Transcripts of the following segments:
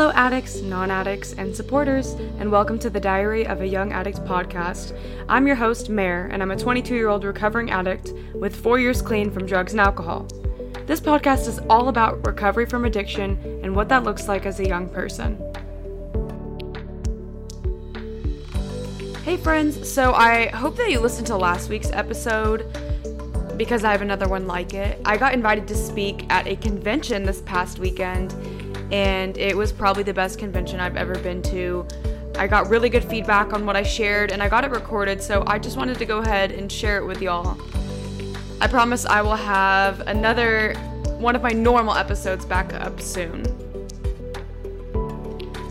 Hello, addicts, non addicts, and supporters, and welcome to the Diary of a Young Addict podcast. I'm your host, Mare, and I'm a 22 year old recovering addict with four years clean from drugs and alcohol. This podcast is all about recovery from addiction and what that looks like as a young person. Hey, friends, so I hope that you listened to last week's episode because I have another one like it. I got invited to speak at a convention this past weekend, and it was probably the best convention I've ever been to. I got really good feedback on what I shared, and I got it recorded, so I just wanted to go ahead and share it with y'all. I promise I will have another one of my normal episodes back up soon.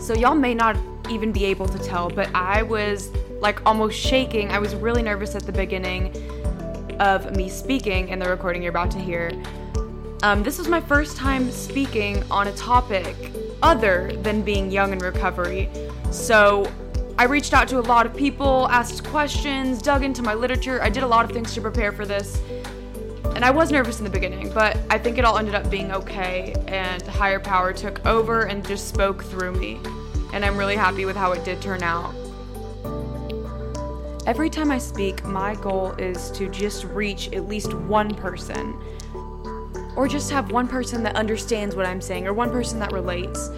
So, y'all may not even be able to tell, but I was like almost shaking. I was really nervous at the beginning of me speaking in the recording you're about to hear. Um, this was my first time speaking on a topic other than being young in recovery. So I reached out to a lot of people, asked questions, dug into my literature. I did a lot of things to prepare for this. And I was nervous in the beginning, but I think it all ended up being okay, and the higher power took over and just spoke through me. And I'm really happy with how it did turn out. Every time I speak, my goal is to just reach at least one person, or just have one person that understands what I'm saying, or one person that relates.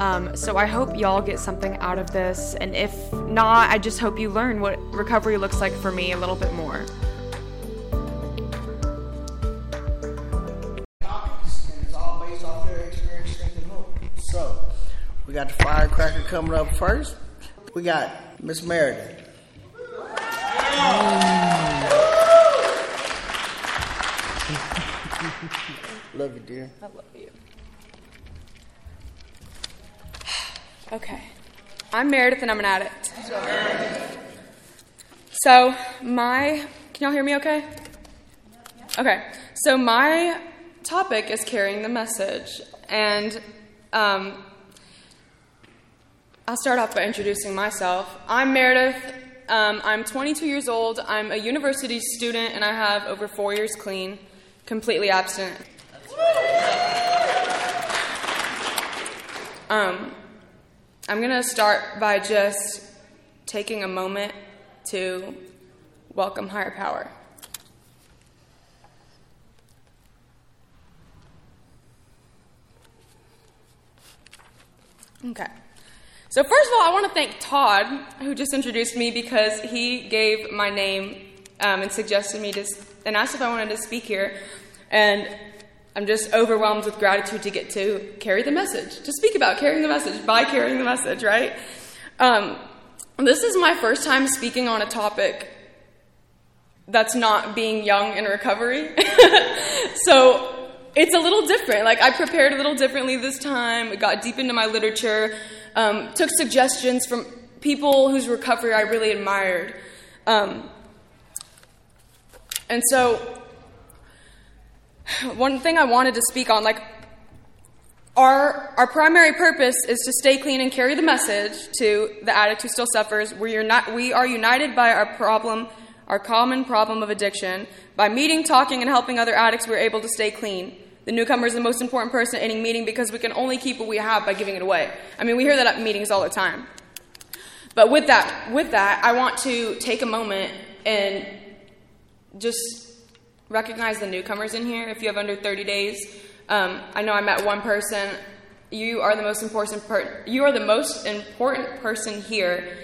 Um, so I hope y'all get something out of this, and if not, I just hope you learn what recovery looks like for me a little bit more. topics, and it's all based off their experience, strength, and hope. So, we got the firecracker coming up first. We got Miss Meredith. Love you, dear. I love you. Okay. I'm Meredith and I'm an addict. So, my. Can y'all hear me okay? Okay. So, my topic is carrying the message. And um, I'll start off by introducing myself. I'm Meredith. Um, I'm 22 years old. I'm a university student and I have over four years clean, completely abstinent. Um, I'm going to start by just taking a moment to welcome higher power. Okay. So, first of all, I want to thank Todd, who just introduced me, because he gave my name um, and suggested me to, and asked if I wanted to speak here. And I'm just overwhelmed with gratitude to get to carry the message, to speak about carrying the message by carrying the message, right? Um, this is my first time speaking on a topic that's not being young in recovery. so it's a little different. Like, I prepared a little differently this time, got deep into my literature, um, took suggestions from people whose recovery I really admired. Um, and so one thing I wanted to speak on, like, our, our primary purpose is to stay clean and carry the message to the addict who still suffers. We're not, we are united by our problem, our common problem of addiction. By meeting, talking, and helping other addicts, we're able to stay clean. The newcomer is the most important person at any meeting because we can only keep what we have by giving it away. I mean, we hear that at meetings all the time. But with that, with that, I want to take a moment and just recognize the newcomers in here. If you have under 30 days, um, I know I met one person. You are the most important. Per- you are the most important person here,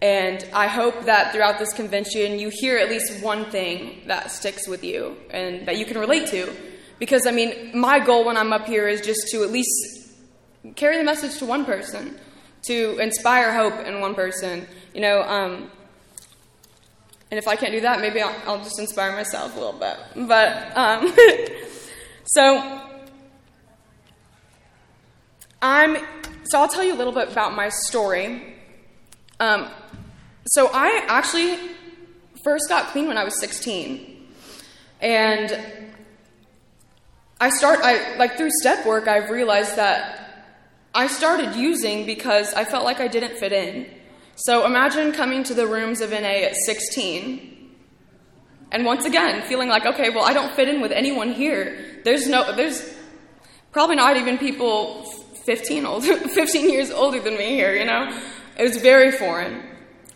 and I hope that throughout this convention you hear at least one thing that sticks with you and that you can relate to. Because I mean, my goal when I'm up here is just to at least carry the message to one person, to inspire hope in one person. You know, um, and if I can't do that, maybe I'll, I'll just inspire myself a little bit. But, um, so, I'm, so I'll tell you a little bit about my story. Um, so I actually first got clean when I was 16. And I start, I, like through step work, I've realized that I started using because I felt like I didn't fit in. So imagine coming to the rooms of NA at 16 and once again feeling like, okay, well, I don't fit in with anyone here. There's no, there's probably not even people 15 older, 15 years older than me here. You know, it was very foreign.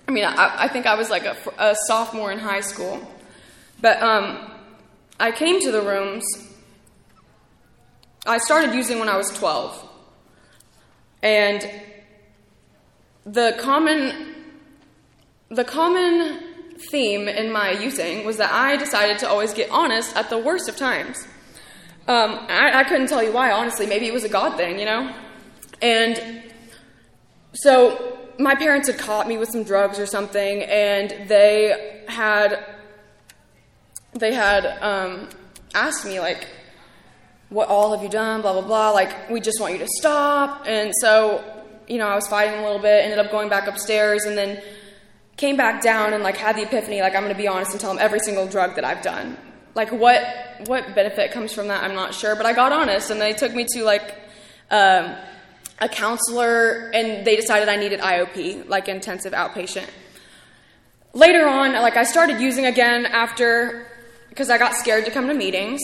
I mean, I, I think I was like a, a sophomore in high school, but um, I came to the rooms. I started using when I was 12, and the common the common theme in my using was that I decided to always get honest at the worst of times. Um, I, I couldn't tell you why, honestly. Maybe it was a God thing, you know? And so my parents had caught me with some drugs or something, and they had they had um, asked me like, "What all have you done?" Blah blah blah. Like, we just want you to stop. And so, you know, I was fighting a little bit. Ended up going back upstairs, and then came back down and like had the epiphany. Like, I'm going to be honest and tell him every single drug that I've done. Like, what what benefit comes from that? I'm not sure. But I got honest, and they took me to like. Um, a counselor, and they decided I needed IOP, like intensive outpatient. Later on, like I started using again after, because I got scared to come to meetings.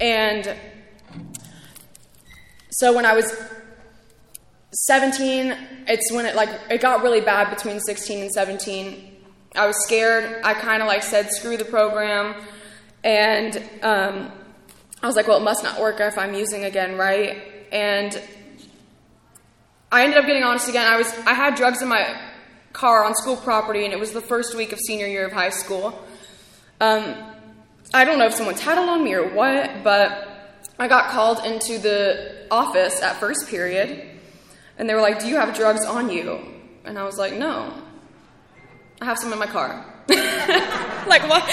And so when I was 17, it's when it like, it got really bad between 16 and 17. I was scared. I kind of like said, screw the program. And um, I was like, well, it must not work if I'm using again, right? And I ended up getting honest again. I was I had drugs in my car on school property, and it was the first week of senior year of high school. Um, I don't know if someone tattled on me or what, but I got called into the office at first period, and they were like, "Do you have drugs on you?" And I was like, "No, I have some in my car." like what?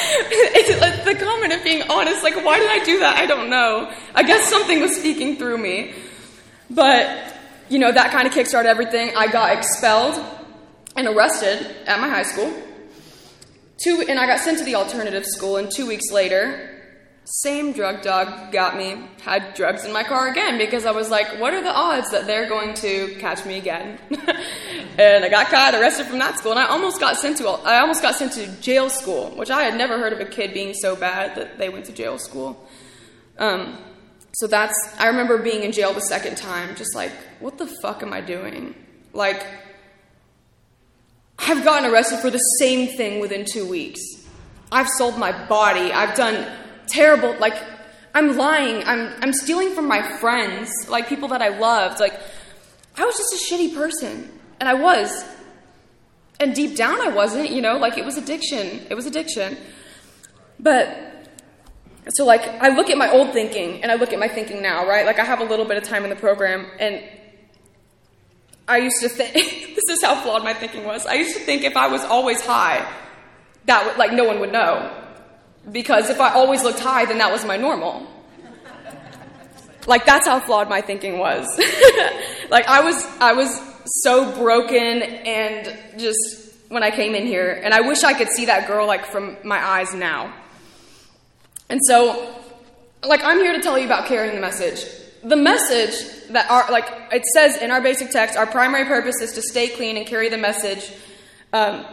It's the comment of being honest. Like, why did I do that? I don't know. I guess something was speaking through me, but you know, that kind of kickstarted everything. I got expelled and arrested at my high school. Two, and I got sent to the alternative school, and two weeks later, same drug dog got me, had drugs in my car again because I was like, what are the odds that they're going to catch me again? and I got caught, arrested from that school, and I almost got sent to I almost got sent to jail school, which I had never heard of a kid being so bad that they went to jail school. Um, so that's, I remember being in jail the second time, just like, what the fuck am I doing? Like, I've gotten arrested for the same thing within two weeks. I've sold my body. I've done terrible, like, I'm lying. I'm, I'm stealing from my friends, like people that I loved. Like, I was just a shitty person. And I was. And deep down, I wasn't, you know, like it was addiction. It was addiction. But so like I look at my old thinking and I look at my thinking now, right? Like I have a little bit of time in the program and I used to think this is how flawed my thinking was. I used to think if I was always high, that would like no one would know. Because if I always looked high, then that was my normal. Like that's how flawed my thinking was. like I was I was so broken and just when I came in here and I wish I could see that girl like from my eyes now. And so, like, I'm here to tell you about carrying the message. The message that our, like, it says in our basic text, our primary purpose is to stay clean and carry the message um,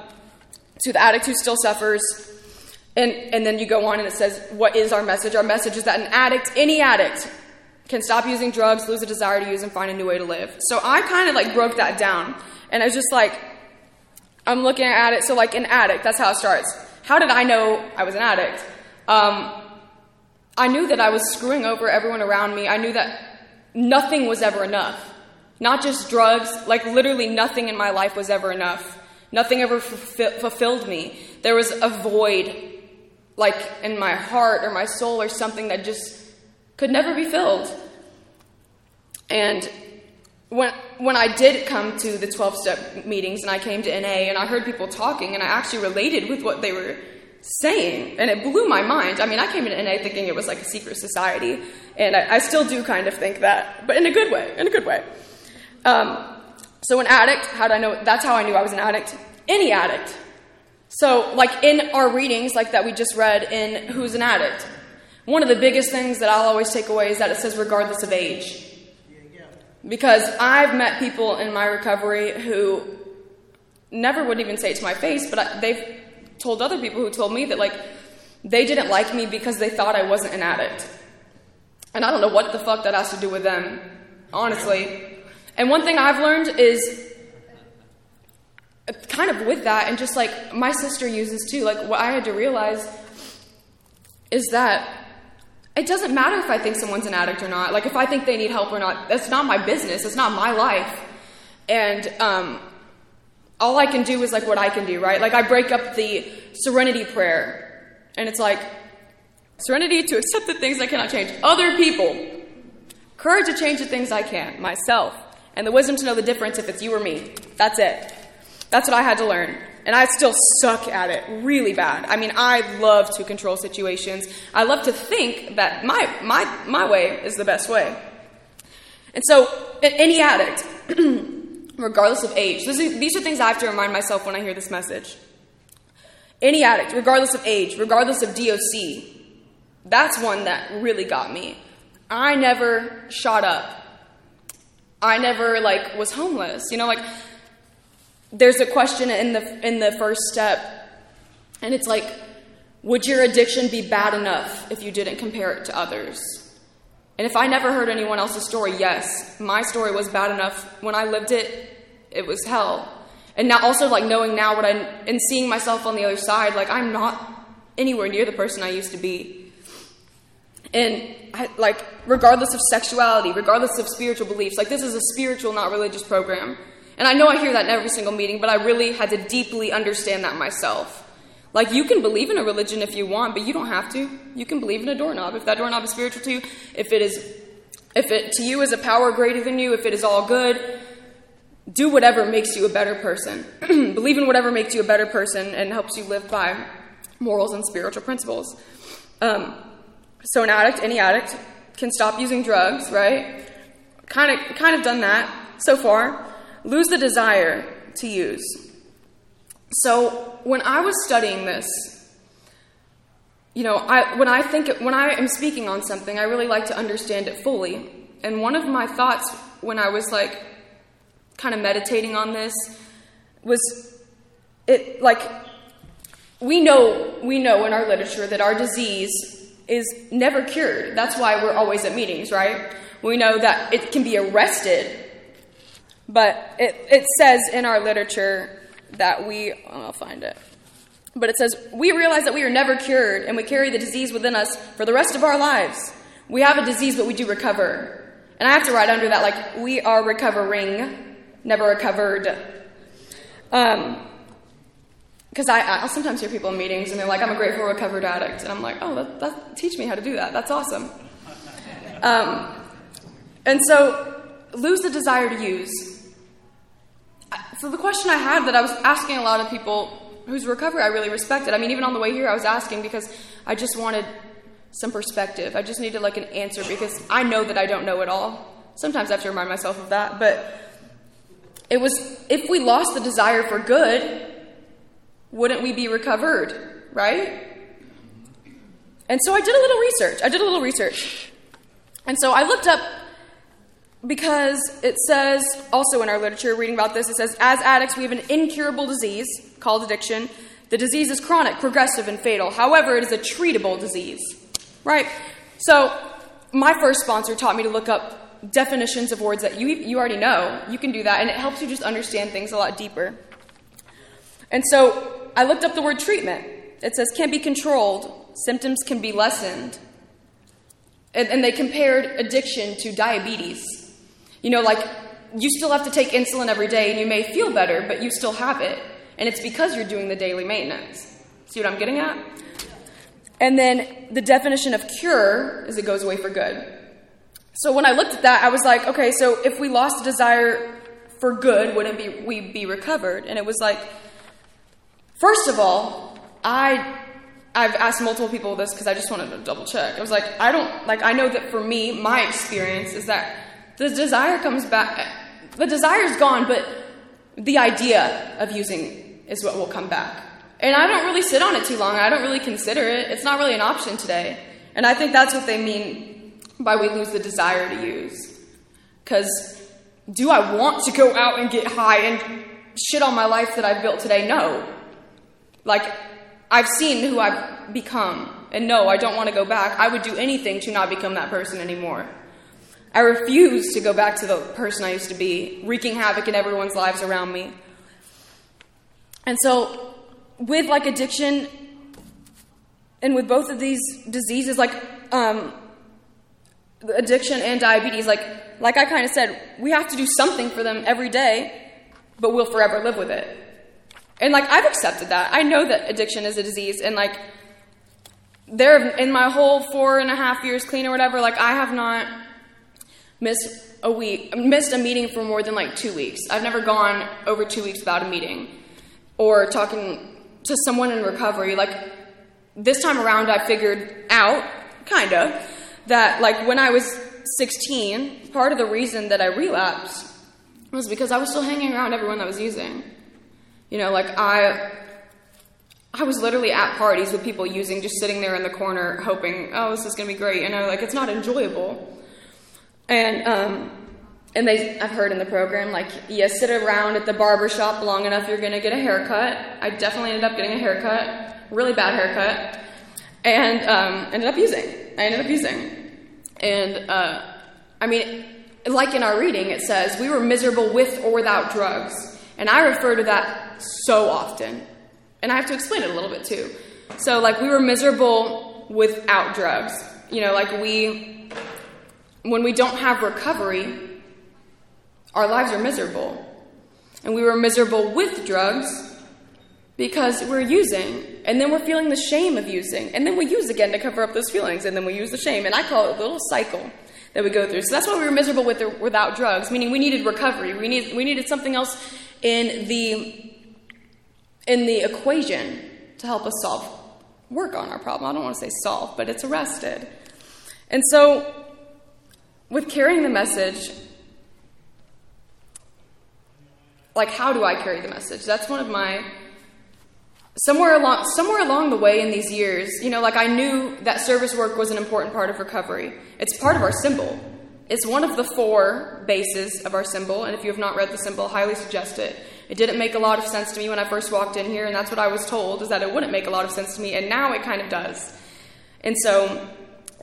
to the addict who still suffers. And, and then you go on and it says, what is our message? Our message is that an addict, any addict, can stop using drugs, lose a desire to use, and find a new way to live. So I kind of like broke that down. And I was just like, I'm looking at it. So, like, an addict, that's how it starts. How did I know I was an addict? Um, I knew that I was screwing over everyone around me. I knew that nothing was ever enough. Not just drugs, like literally nothing in my life was ever enough. Nothing ever fulfilled me. There was a void, like in my heart or my soul or something that just could never be filled. And when when I did come to the 12 step meetings and I came to NA and I heard people talking and I actually related with what they were saying, and it blew my mind. I mean, I came into NA thinking it was like a secret society, and I, I still do kind of think that, but in a good way, in a good way. Um, so, an addict, how did I know? That's how I knew I was an addict. Any addict. So, like in our readings, like that we just read in Who's an Addict, one of the biggest things that I'll always take away is that it says regardless of age. Because I've met people in my recovery who never would even say it to my face, but they've told other people who told me that like they didn't like me because they thought I wasn't an addict. And I don't know what the fuck that has to do with them. honestly. And one thing I've learned is kind of with that, and just like my sister uses too, like what I had to realize is that it doesn't matter if I think someone's an addict or not. Like if I think they need help or not, that's not my business. It's not my life. And um, all I can do is like what I can do, right? Like I break up the serenity prayer, and it's like serenity to accept the things I cannot change, other people, courage to change the things I can, myself, and the wisdom to know the difference if it's you or me. That's it. That's what I had to learn. And I still suck at it really bad. I mean, I love to control situations. I love to think that my, my, my way is the best way. And so, any addict, regardless of age, these are things I have to remind myself when I hear this message. Any addict, regardless of age, regardless of DOC, that's one that really got me. I never shot up. I never like was homeless. You know, like there's a question in the in the first step and it's like would your addiction be bad enough if you didn't compare it to others? And if i never heard anyone else's story yes my story was bad enough. When i lived it it was hell. And now also like knowing now what i and seeing myself on the other side like i'm not anywhere near the person i used to be. And I, like regardless of sexuality regardless of spiritual beliefs like this is a spiritual not religious program and I know I hear that in every single meeting, but I really had to deeply understand that myself. Like, you can believe in a religion if you want, but you don't have to. You can believe in a doorknob. If that doorknob is spiritual to you, if it is, if it to you is a power greater than you, if it is all good, do whatever makes you a better person. believe in whatever makes you a better person and helps you live by morals and spiritual principles. Um, so, an addict, any addict, can stop using drugs, right? Kind of, kind of done that so far lose the desire to use. So when I was studying this, you know, I, when I think when I am speaking on something, I really like to understand it fully. And one of my thoughts when I was like kind of meditating on this was it like we know we know in our literature that our disease is never cured. That's why we're always at meetings, right? We know that it can be arrested but it, it says in our literature that we, oh, I'll find it. But it says, we realize that we are never cured and we carry the disease within us for the rest of our lives. We have a disease, but we do recover. And I have to write under that, like, we are recovering, never recovered. Um, because I, I'll sometimes hear people in meetings and they're like, I'm a grateful recovered addict. And I'm like, oh, that, that, teach me how to do that. That's awesome. Um, and so, lose the desire to use. So the question I had that I was asking a lot of people whose recovery I really respected. I mean, even on the way here, I was asking because I just wanted some perspective. I just needed like an answer because I know that I don't know it all. Sometimes I have to remind myself of that, but it was if we lost the desire for good, wouldn't we be recovered, right? And so I did a little research. I did a little research. And so I looked up because it says, also in our literature, reading about this, it says, as addicts, we have an incurable disease called addiction. The disease is chronic, progressive, and fatal. However, it is a treatable disease. Right? So, my first sponsor taught me to look up definitions of words that you, you already know. You can do that, and it helps you just understand things a lot deeper. And so, I looked up the word treatment. It says can be controlled, symptoms can be lessened. And, and they compared addiction to diabetes. You know, like you still have to take insulin every day and you may feel better, but you still have it. And it's because you're doing the daily maintenance. See what I'm getting at? And then the definition of cure is it goes away for good. So when I looked at that, I was like, okay, so if we lost the desire for good, wouldn't be, we be recovered? And it was like, first of all, I I've asked multiple people this because I just wanted to double check. I was like, I don't like I know that for me, my experience is that the desire comes back. The desire is gone, but the idea of using is what will come back. And I don't really sit on it too long. I don't really consider it. It's not really an option today. And I think that's what they mean by we lose the desire to use. Because do I want to go out and get high and shit on my life that I've built today? No. Like, I've seen who I've become. And no, I don't want to go back. I would do anything to not become that person anymore. I refuse to go back to the person I used to be, wreaking havoc in everyone's lives around me. And so, with like addiction, and with both of these diseases, like um, addiction and diabetes, like like I kind of said, we have to do something for them every day, but we'll forever live with it. And like I've accepted that. I know that addiction is a disease, and like there in my whole four and a half years clean or whatever, like I have not missed a week, missed a meeting for more than like two weeks. I've never gone over two weeks without a meeting or talking to someone in recovery. Like this time around, I figured out, kind of, that like when I was 16, part of the reason that I relapsed was because I was still hanging around everyone that was using. You know, like I I was literally at parties with people using, just sitting there in the corner, hoping, oh, this is gonna be great. And I like, it's not enjoyable. And um, and they, I've heard in the program, like, you sit around at the barber shop long enough, you're gonna get a haircut. I definitely ended up getting a haircut, really bad haircut, and um, ended up using. I ended up using, and uh, I mean, like in our reading, it says we were miserable with or without drugs, and I refer to that so often. And I have to explain it a little bit too. So, like, we were miserable without drugs. You know, like, we, when we don't have recovery, our lives are miserable. And we were miserable with drugs because we're using. And then we're feeling the shame of using. And then we use again to cover up those feelings. And then we use the shame. And I call it a little cycle that we go through. So that's why we were miserable with or without drugs, meaning we needed recovery. We, need, we needed something else in the in the equation to help us solve, work on our problem. I don't want to say solve, but it's arrested. And so, with carrying the message, like how do I carry the message? That's one of my somewhere along somewhere along the way in these years, you know, like I knew that service work was an important part of recovery. It's part of our symbol. It's one of the four bases of our symbol, and if you have not read the symbol, highly suggest it. It didn't make a lot of sense to me when I first walked in here, and that's what I was told, is that it wouldn't make a lot of sense to me, and now it kind of does. And so,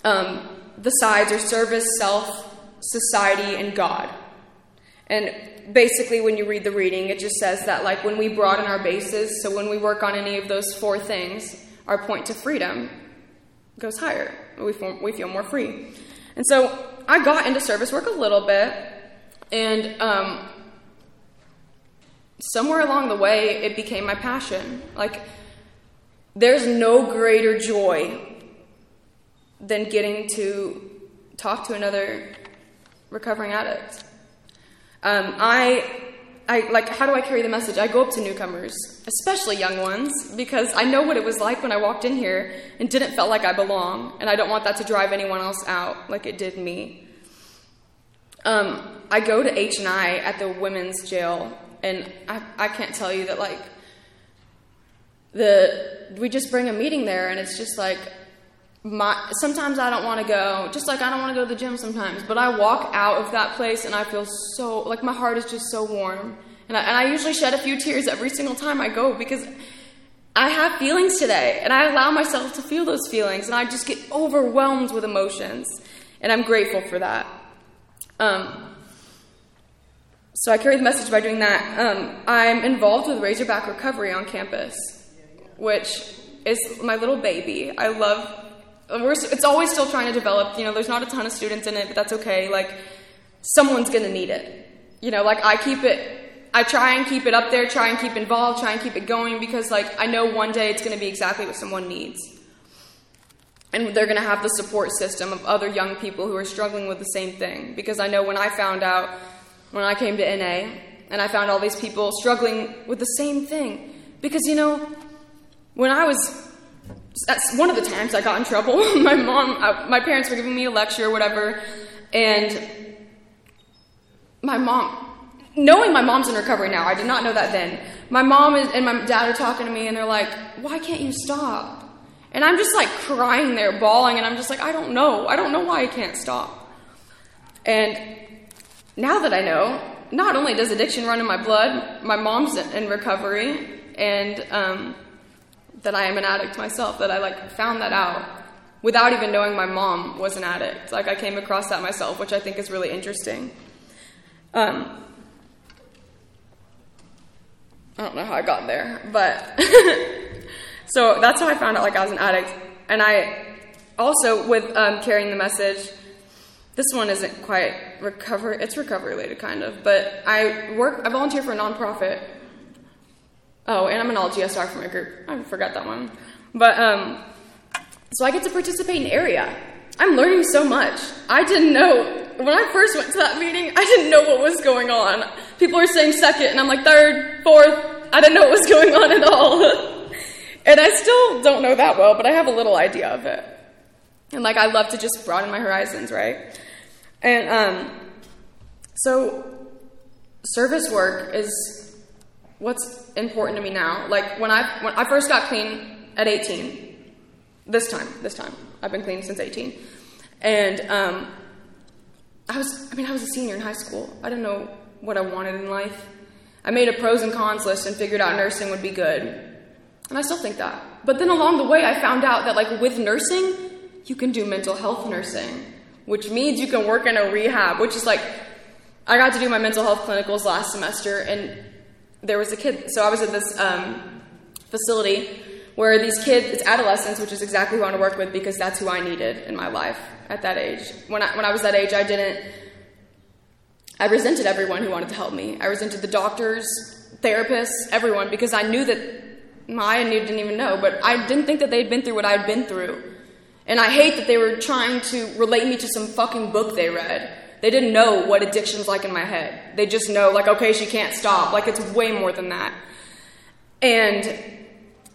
um, the sides are service, self, society, and God. And basically, when you read the reading, it just says that, like, when we broaden our bases, so when we work on any of those four things, our point to freedom goes higher. We we feel more free. And so, I got into service work a little bit, and um, somewhere along the way, it became my passion. Like, there's no greater joy than getting to talk to another recovering addict. Um, I, I like. How do I carry the message? I go up to newcomers, especially young ones, because I know what it was like when I walked in here and didn't feel like I belong, and I don't want that to drive anyone else out like it did me. Um, I go to H and I at the women's jail and I, I can't tell you that like the we just bring a meeting there and it's just like my sometimes I don't want to go just like I don't want to go to the gym sometimes but I walk out of that place and I feel so like my heart is just so warm and I, and I usually shed a few tears every single time I go because I have feelings today and I allow myself to feel those feelings and I just get overwhelmed with emotions and I'm grateful for that um, so I carry the message by doing that. Um, I'm involved with Razorback Recovery on campus, which is my little baby. I love. We're, it's always still trying to develop. You know, there's not a ton of students in it, but that's okay. Like, someone's gonna need it. You know, like I keep it. I try and keep it up there. Try and keep involved. Try and keep it going because, like, I know one day it's gonna be exactly what someone needs. And they're to have the support system of other young people who are struggling with the same thing. Because I know when I found out when I came to NA and I found all these people struggling with the same thing. Because, you know, when I was, that's one of the times I got in trouble. my mom, uh, my parents were giving me a lecture or whatever, and my mom, knowing my mom's in recovery now, I did not know that then. My mom and my dad are talking to me and they're like, why can't you stop? And I'm just like crying there, bawling, and I'm just like, I don't know. I don't know why I can't stop. And now that I know, not only does addiction run in my blood, my mom's in recovery, and um, that I am an addict myself, that I like found that out without even knowing my mom was an addict. Like I came across that myself, which I think is really interesting. Um, I don't know how I got there, but so that's how I found out like I was an addict. And I also with um, carrying the message. This one isn't quite recovery. It's recovery related, kind of. But I work. I volunteer for a nonprofit. Oh, and I'm an all GSR for my group. I forgot that one. But um, so I get to participate in area. I'm learning so much. I didn't know when I first went to that meeting. I didn't know what was going on. People were saying second, and I'm like third, fourth. I didn't know what was going on at all. and I still don't know that well, but I have a little idea of it. And like I love to just broaden my horizons, right? And um, so service work is what's important to me now. Like when I when I first got clean at 18, this time, this time I've been clean since 18, and um, I was I mean I was a senior in high school. I didn't know what I wanted in life. I made a pros and cons list and figured out nursing would be good, and I still think that. But then along the way, I found out that like with nursing, you can do mental health nursing which means you can work in a rehab, which is like, I got to do my mental health clinicals last semester, and there was a kid. So I was at this um, facility where these kids, it's adolescents, which is exactly who I want to work with because that's who I needed in my life at that age. When I, when I was that age, I didn't, I resented everyone who wanted to help me. I resented the doctors, therapists, everyone, because I knew that, I didn't even know, but I didn't think that they'd been through what I'd been through. And I hate that they were trying to relate me to some fucking book they read. They didn't know what addiction's like in my head. They just know, like, okay, she can't stop. Like, it's way more than that. And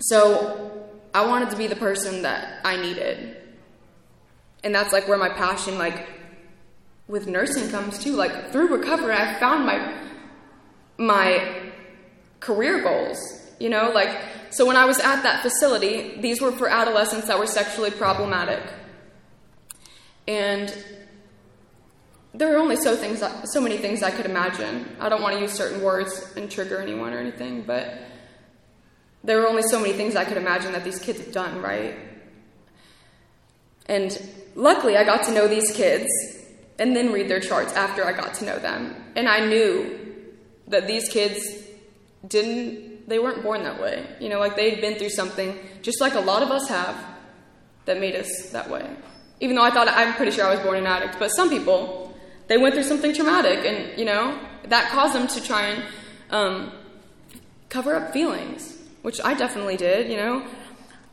so I wanted to be the person that I needed. And that's like where my passion, like, with nursing comes too. Like, through recovery, I found my, my career goals. You know, like, so when I was at that facility, these were for adolescents that were sexually problematic. And there are only so things, so many things I could imagine. I don't want to use certain words and trigger anyone or anything, but there are only so many things I could imagine that these kids have done, right? And luckily, I got to know these kids and then read their charts after I got to know them. And I knew that these kids didn't they weren't born that way. You know, like they'd been through something, just like a lot of us have, that made us that way. Even though I thought, I'm pretty sure I was born an addict, but some people, they went through something traumatic, and, you know, that caused them to try and um, cover up feelings, which I definitely did, you know.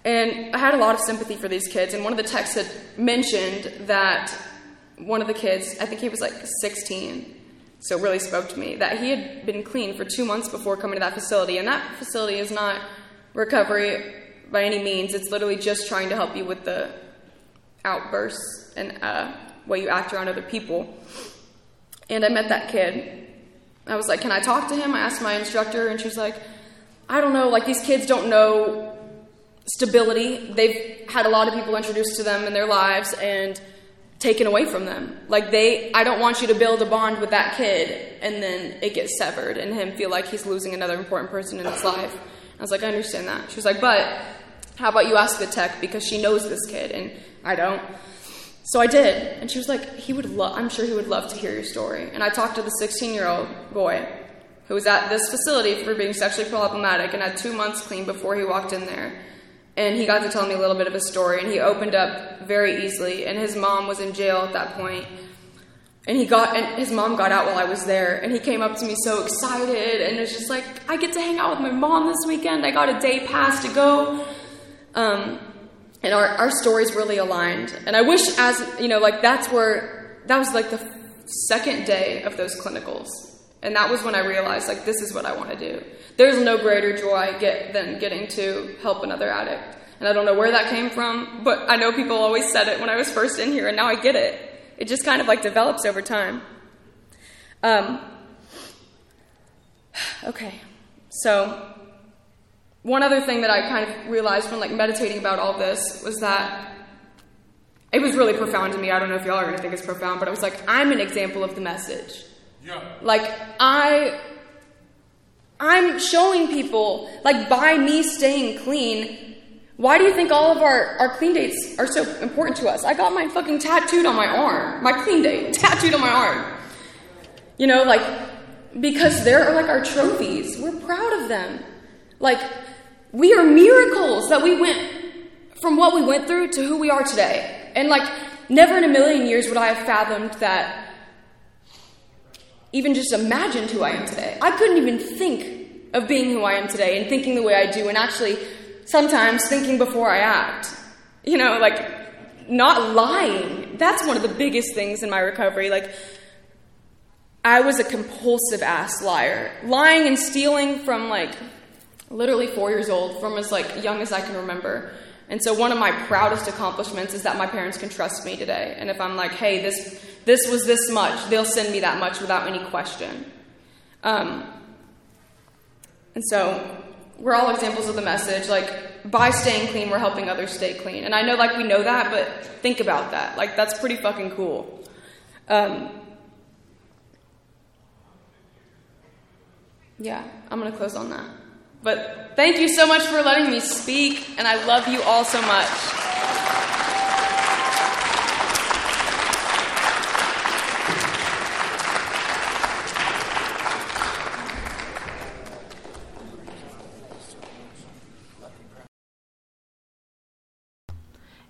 And I had a lot of sympathy for these kids, and one of the texts had mentioned that one of the kids, I think he was like 16, so it really spoke to me that he had been clean for two months before coming to that facility. And that facility is not recovery by any means. It's literally just trying to help you with the outbursts and uh, way you act around other people. And I met that kid. I was like, Can I talk to him? I asked my instructor, and she was like, I don't know. Like, these kids don't know stability. They've had a lot of people introduced to them in their lives, and taken away from them. Like they I don't want you to build a bond with that kid and then it gets severed and him feel like he's losing another important person in his life. I was like, I understand that. She was like, but how about you ask the tech because she knows this kid and I don't. So I did. And she was like, he would I'm sure he would love to hear your story. And I talked to the 16-year-old boy who was at this facility for being sexually problematic and had 2 months clean before he walked in there. And he got to tell me a little bit of his story and he opened up very easily. And his mom was in jail at that point. And he got and his mom got out while I was there. And he came up to me so excited and was just like I get to hang out with my mom this weekend. I got a day pass to go. Um, and our, our stories really aligned and I wish as you know like that's where that was like the second day of those clinicals and that was when I realized like this is what I want to do there's no greater joy I get than getting to help another addict. And I don't know where that came from, but I know people always said it when I was first in here, and now I get it. It just kind of like develops over time. Um, okay, so one other thing that I kind of realized when like meditating about all this was that it was really profound to me. I don't know if y'all are gonna think it's profound, but I was like, I'm an example of the message. Yeah. Like I I'm showing people, like, by me staying clean, Why do you think all of our, our clean dates are so important to us? I got mine fucking tattooed on my arm. My clean date tattooed on my arm. You know, like, because they're like our trophies. We're proud of them. Like, we are miracles that we went from what we went through to who we are today. And like, never in a million years would I have fathomed that, even just imagined who I am today. I couldn't even think of being who I am today and thinking the way I do, and actually sometimes thinking before I act. You know, like, not lying. That's one of the biggest things in my recovery. Like, I was a compulsive ass liar. Lying and stealing from like literally four years old, from as like young as I can remember. And so one of my proudest accomplishments is that my parents can trust me today. And if I'm like, hey, this this was this much, they'll send me that much without any question. Um, and so we're all examples of the message. Like by staying clean, we're helping others stay clean. And I know like we know that, but think about that. Like that's pretty fucking cool. Um, yeah, I'm gonna close on that. But thank you so much for letting me speak, and I love you all so much.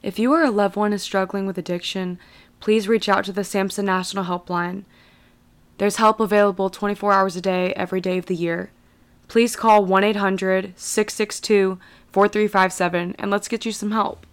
If you or a loved one is struggling with addiction, please reach out to the SAMHSA National Helpline. There's help available 24 hours a day, every day of the year. Please call 1 800 662 4357 and let's get you some help.